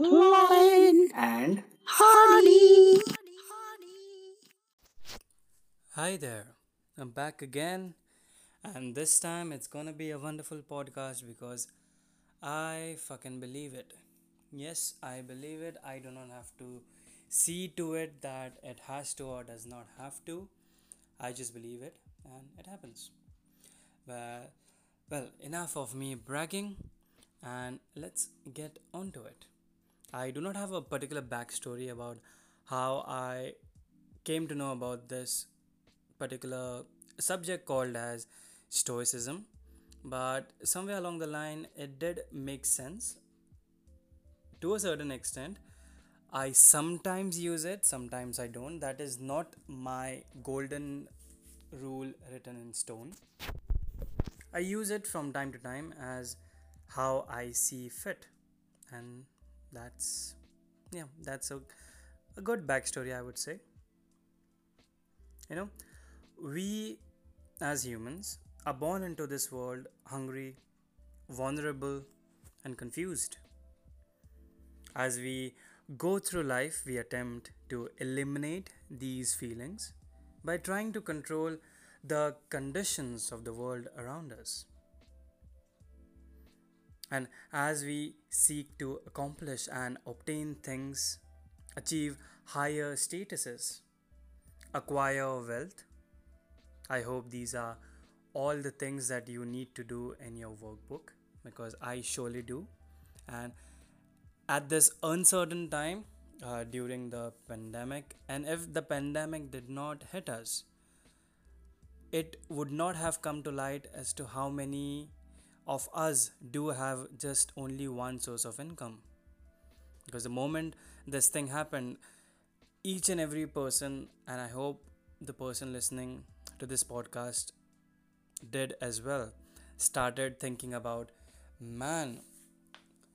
Lion and Hardy. Hi there, I'm back again, and this time it's gonna be a wonderful podcast because I fucking believe it. Yes, I believe it. I do not have to see to it that it has to or does not have to. I just believe it, and it happens. Well, well, enough of me bragging, and let's get onto it. I do not have a particular backstory about how I came to know about this particular subject called as stoicism but somewhere along the line it did make sense. To a certain extent i sometimes use it sometimes i don't. That is not my golden rule written in stone. I use it from time to time as how i see fit and that's yeah that's a, a good backstory i would say. You know we as humans are born into this world hungry vulnerable and confused. As we go through life we attempt to eliminate these feelings by trying to control the conditions of the world around us and as we seek to accomplish and obtain things, achieve higher statuses, acquire wealth, I hope these are all the things that you need to do in your workbook because I surely do. And at this uncertain time uh, during the pandemic, and if the pandemic did not hit us, it would not have come to light as to how many of us do have just only one source of income. Because the moment this thing happened each and every person and i hope the person listening to this podcast did as well started thinking about man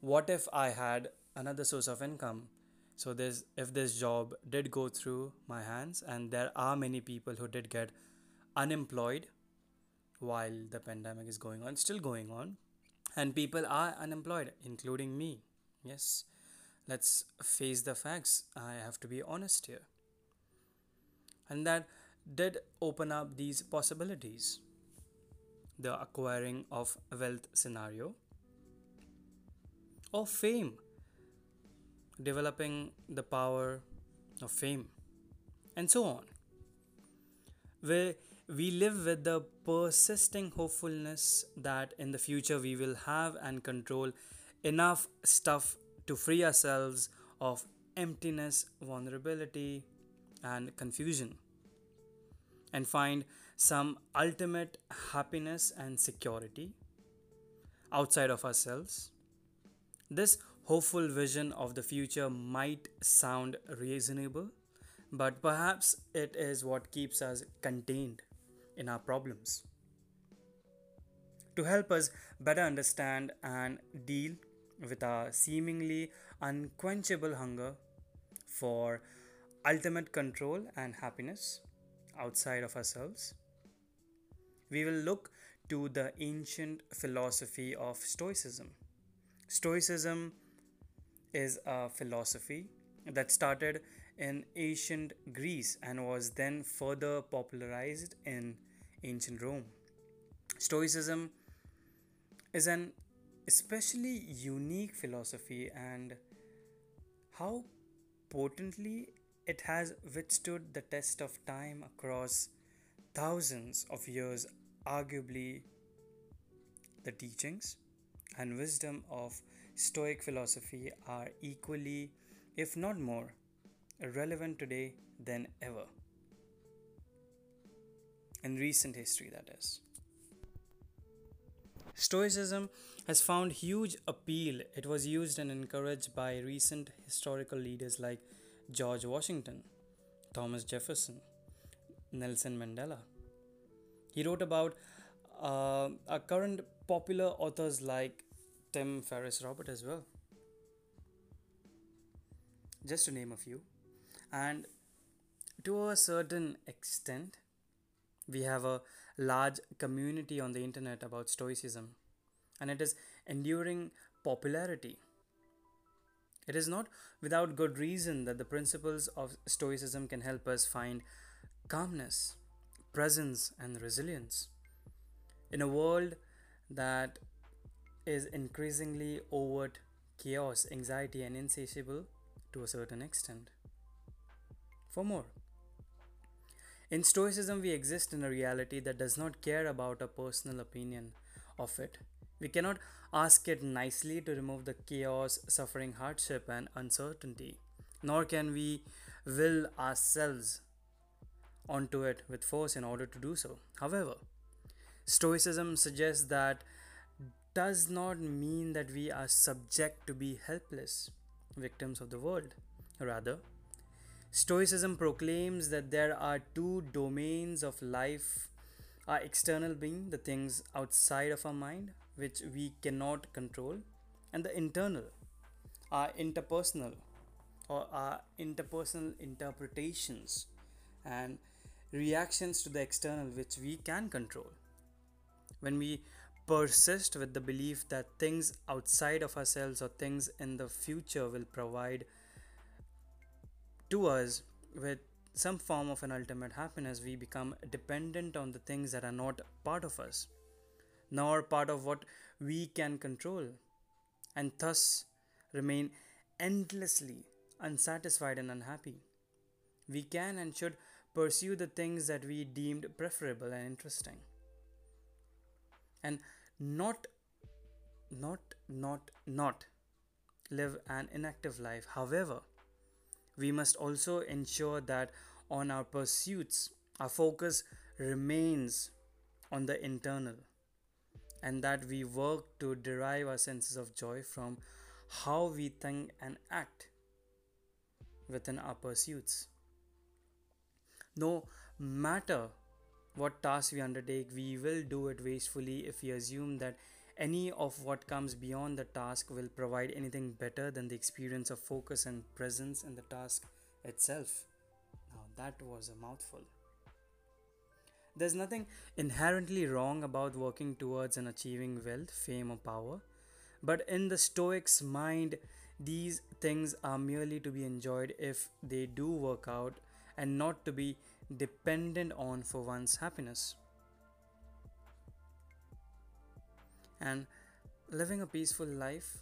what if i had another source of income? So this if this job did go through my hands and there are many people who did get unemployed while the pandemic is going on, still going on, and people are unemployed, including me. Yes, let's face the facts. I have to be honest here. And that did open up these possibilities the acquiring of wealth scenario or fame, developing the power of fame, and so on. Where we live with the persisting hopefulness that in the future we will have and control enough stuff to free ourselves of emptiness, vulnerability, and confusion, and find some ultimate happiness and security outside of ourselves. This hopeful vision of the future might sound reasonable, but perhaps it is what keeps us contained in our problems. To help us better understand and deal with our seemingly unquenchable hunger for ultimate control and happiness outside of ourselves, we will look to the ancient philosophy of Stoicism. Stoicism is a philosophy that started in ancient Greece and was then further popularized in ancient Rome. Stoicism is an especially unique philosophy and how potently it has withstood the test of time across thousands of years, arguably, the teachings and wisdom of Stoic philosophy are equally, if not more, relevant today than ever. In recent history, that is. Stoicism has found huge appeal. It was used and encouraged by recent historical leaders like George Washington, Thomas Jefferson, Nelson Mandela. He wrote about uh, our current popular authors like Tim Ferriss Robert as well, just to name a few. And to a certain extent, we have a large community on the internet about Stoicism, and it is enduring popularity. It is not without good reason that the principles of Stoicism can help us find calmness, presence, and resilience. In a world that is increasingly overt chaos, anxiety, and insatiable to a certain extent. For more, in Stoicism, we exist in a reality that does not care about a personal opinion of it. We cannot ask it nicely to remove the chaos, suffering, hardship, and uncertainty, nor can we will ourselves onto it with force in order to do so. However, Stoicism suggests that does not mean that we are subject to be helpless victims of the world. Rather, Stoicism proclaims that there are two domains of life our external being, the things outside of our mind, which we cannot control, and the internal, our interpersonal or our interpersonal interpretations and reactions to the external, which we can control. When we persist with the belief that things outside of ourselves or things in the future will provide to us with some form of an ultimate happiness, we become dependent on the things that are not part of us, nor part of what we can control, and thus remain endlessly unsatisfied and unhappy. We can and should pursue the things that we deemed preferable and interesting, and not, not, not, not live an inactive life. However, we must also ensure that on our pursuits, our focus remains on the internal and that we work to derive our senses of joy from how we think and act within our pursuits. No matter what task we undertake, we will do it wastefully if we assume that any of what comes beyond the task will provide anything better than the experience of focus and presence in the task itself. Now, that was a mouthful. There's nothing inherently wrong about working towards and achieving wealth, fame, or power, but in the Stoic's mind, these things are merely to be enjoyed if they do work out and not to be dependent on for one's happiness. And living a peaceful life.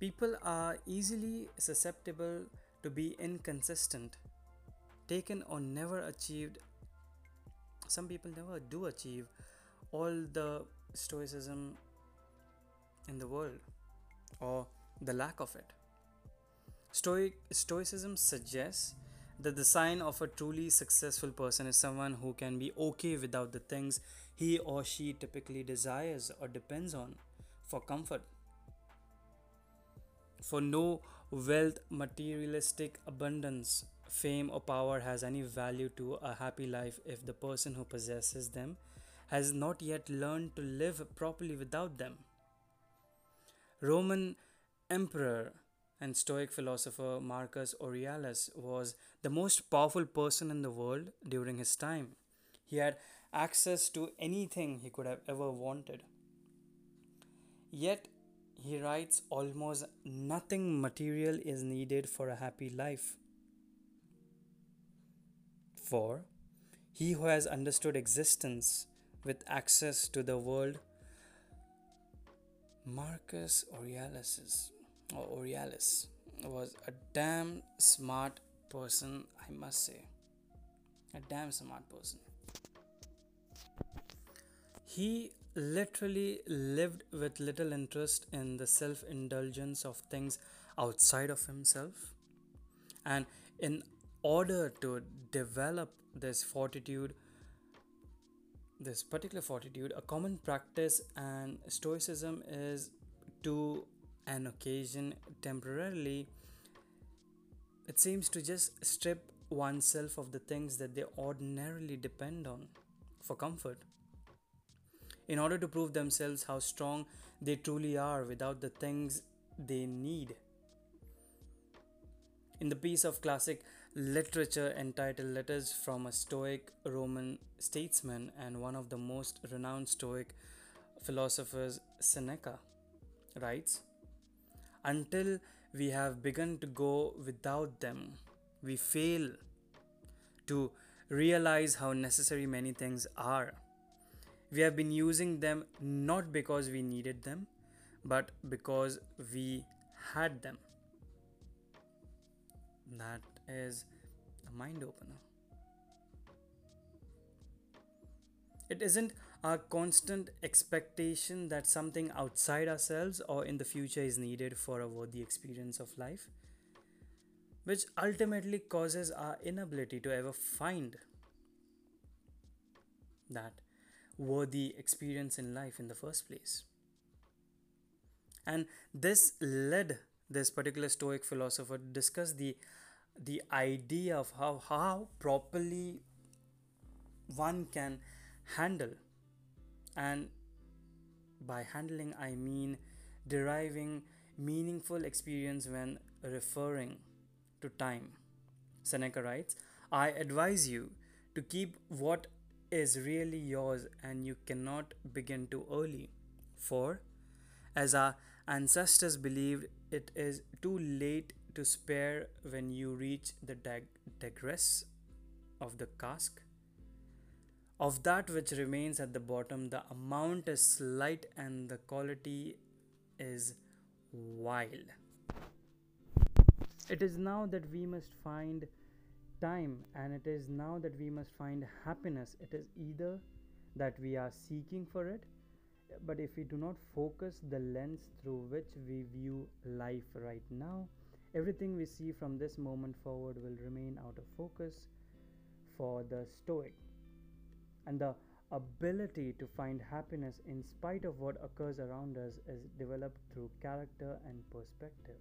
People are easily susceptible to be inconsistent, taken or never achieved. Some people never do achieve all the stoicism in the world or the lack of it. Stoic stoicism suggests that the sign of a truly successful person is someone who can be okay without the things he or she typically desires or depends on for comfort. For no wealth, materialistic abundance, fame, or power has any value to a happy life if the person who possesses them has not yet learned to live properly without them. Roman Emperor and Stoic philosopher Marcus Aurelius was the most powerful person in the world during his time. He had access to anything he could have ever wanted. Yet, he writes almost nothing material is needed for a happy life. For he who has understood existence with access to the world, Marcus Aurelius or Aurelius was a damn smart person, I must say. A damn smart person. He literally lived with little interest in the self indulgence of things outside of himself. And in order to develop this fortitude, this particular fortitude, a common practice and stoicism is to an occasion temporarily, it seems to just strip oneself of the things that they ordinarily depend on for comfort in order to prove themselves how strong they truly are without the things they need. In the piece of classic literature entitled Letters from a Stoic Roman Statesman and one of the most renowned Stoic philosophers, Seneca, writes until we have begun to go without them, we fail to realize how necessary many things are. We have been using them not because we needed them, but because we had them. That is a mind opener. It isn't our constant expectation that something outside ourselves or in the future is needed for a worthy experience of life, which ultimately causes our inability to ever find that worthy experience in life in the first place. And this led this particular Stoic philosopher to discuss the the idea of how how properly one can handle and by handling i mean deriving meaningful experience when referring to time seneca writes i advise you to keep what is really yours and you cannot begin too early for as our ancestors believed it is too late to spare when you reach the dag- digress of the cask of that which remains at the bottom, the amount is slight and the quality is wild. It is now that we must find time and it is now that we must find happiness. It is either that we are seeking for it, but if we do not focus the lens through which we view life right now, everything we see from this moment forward will remain out of focus for the Stoic and the ability to find happiness in spite of what occurs around us is developed through character and perspective.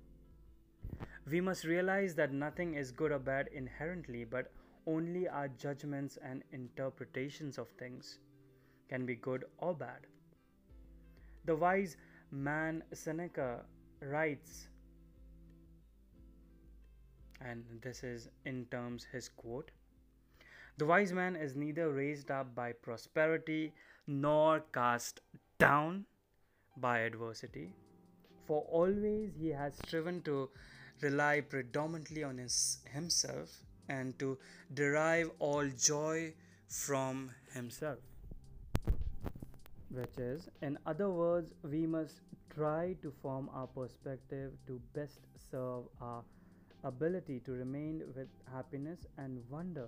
We must realize that nothing is good or bad inherently, but only our judgments and interpretations of things can be good or bad. The wise man Seneca writes, and this is in terms his quote the wise man is neither raised up by prosperity nor cast down by adversity, for always he has striven to rely predominantly on his, himself and to derive all joy from himself. Which is, in other words, we must try to form our perspective to best serve our ability to remain with happiness and wonder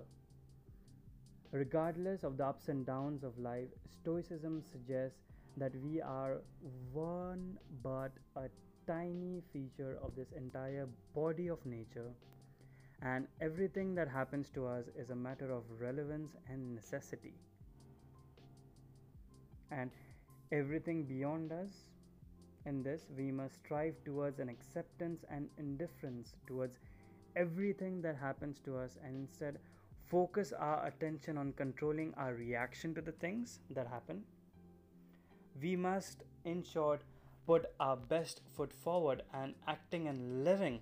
Regardless of the ups and downs of life, Stoicism suggests that we are one but a tiny feature of this entire body of nature, and everything that happens to us is a matter of relevance and necessity. And everything beyond us, in this, we must strive towards an acceptance and indifference towards everything that happens to us, and instead focus our attention on controlling our reaction to the things that happen. We must, in short, put our best foot forward and acting and living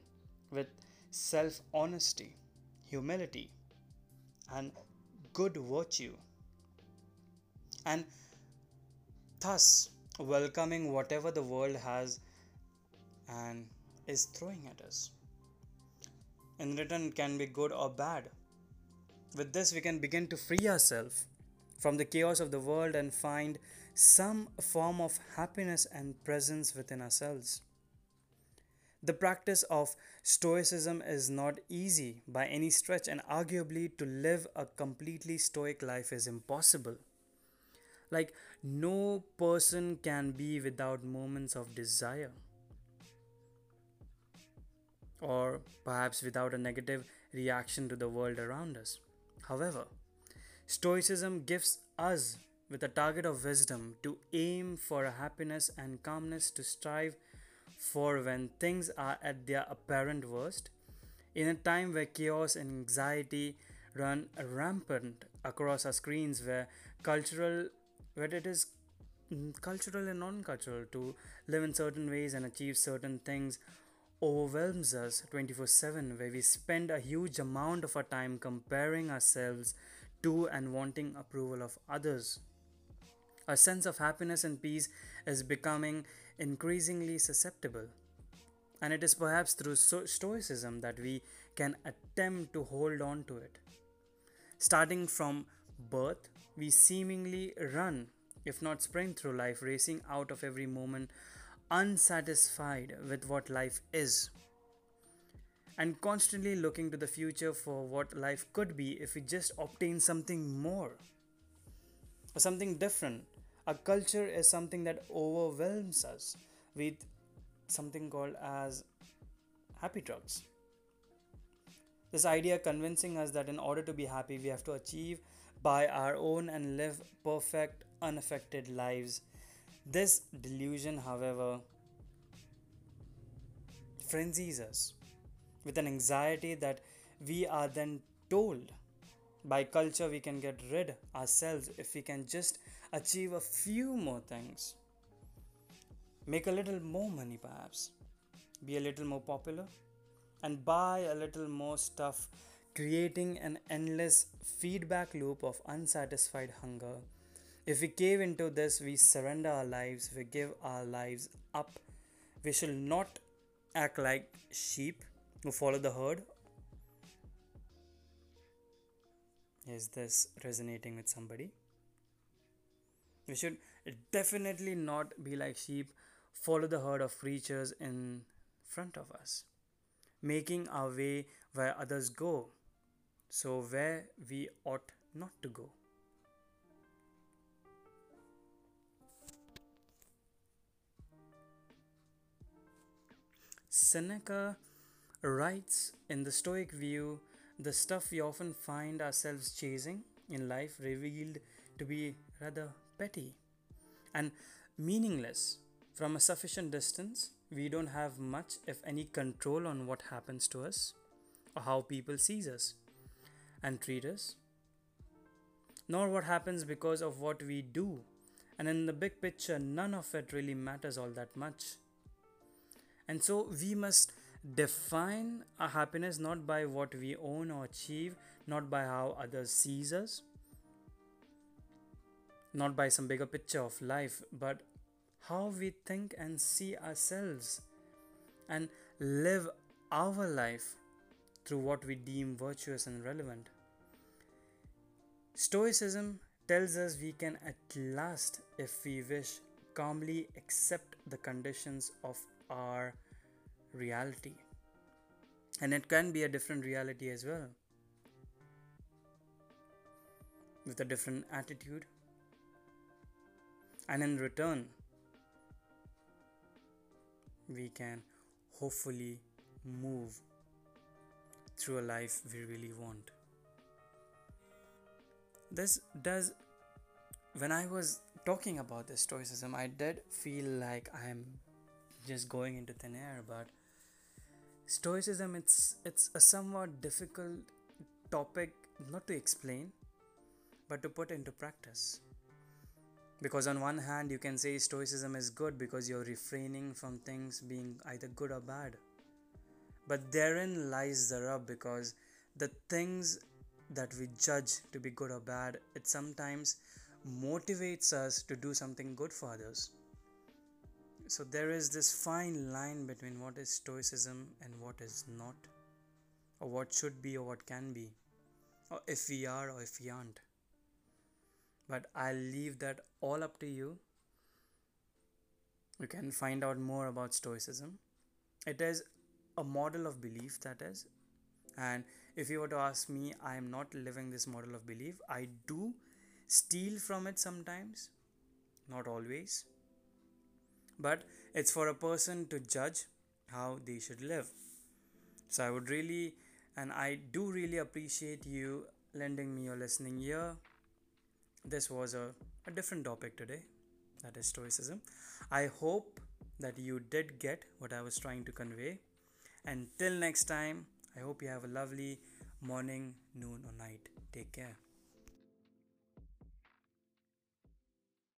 with self honesty, humility, and good virtue. And thus welcoming whatever the world has and is throwing at us. In return, can be good or bad. With this, we can begin to free ourselves from the chaos of the world and find some form of happiness and presence within ourselves. The practice of Stoicism is not easy by any stretch, and arguably, to live a completely Stoic life is impossible. Like, no person can be without moments of desire, or perhaps without a negative reaction to the world around us. However, Stoicism gives us with a target of wisdom to aim for a happiness and calmness to strive for when things are at their apparent worst. In a time where chaos and anxiety run rampant across our screens, where cultural, where it is mm, cultural and non-cultural to live in certain ways and achieve certain things overwhelms us 24 7, where we spend a huge amount of our time comparing ourselves to and wanting approval of others. Our sense of happiness and peace is becoming increasingly susceptible. And it is perhaps through Stoicism that we can attempt to hold on to it. Starting from birth, we seemingly run, if not sprint through life, racing out of every moment, unsatisfied with what life is. And constantly looking to the future for what life could be if we just obtain something more or something different. A culture is something that overwhelms us with something called as happy drugs. This idea convincing us that in order to be happy, we have to achieve by our own and live perfect, unaffected lives. This delusion, however, frenzies us with an anxiety that we are then told by culture we can get rid ourselves if we can just achieve a few more things. Make a little more money perhaps. Be a little more popular. And buy a little more stuff creating an endless feedback loop of unsatisfied hunger. If we cave into this we surrender our lives. We give our lives up we shall not act like sheep who follow the herd. Is this resonating with somebody we should definitely not be like sheep. Follow the herd of creatures in front of us, making our way where others go, so where we ought not to go. Seneca writes in the Stoic view the stuff we often find ourselves chasing in life revealed to be rather petty and meaningless from a sufficient distance, we don't have much, if any, control on what happens to us or how people sees us and treat us, nor what happens because of what we do. And in the big picture, none of it really matters all that much. And so we must define our happiness not by what we own or achieve, not by how others sees us, not by some bigger picture of life, but how we think and see ourselves and live our life through what we deem virtuous and relevant. Stoicism tells us we can at last, if we wish, calmly accept the conditions of our reality. And it can be a different reality as well, with a different attitude. And in return, we can hopefully move through a life we really want. This does, when I was talking about this stoicism, I did feel like I am just going into thin air, but stoicism it's it's a somewhat difficult topic not to explain but to put into practice because on one hand you can say stoicism is good because you're refraining from things being either good or bad. But therein lies the rub because the things that we judge to be good or bad it sometimes motivates us to do something good for others. So there is this fine line between what is stoicism and what is not or what should be or what can be or if we are or if we aren't but I'll leave that all up to you. You can find out more about Stoicism. It is a model of belief, that is. And if you were to ask me, I am not living this model of belief. I do steal from it sometimes, not always. But it's for a person to judge how they should live. So I would really, and I do really appreciate you lending me your listening ear this was a, a different topic today that is stoicism. I hope that you did get what i was trying to convey. And till next time i hope you have a lovely morning noon or night. Take care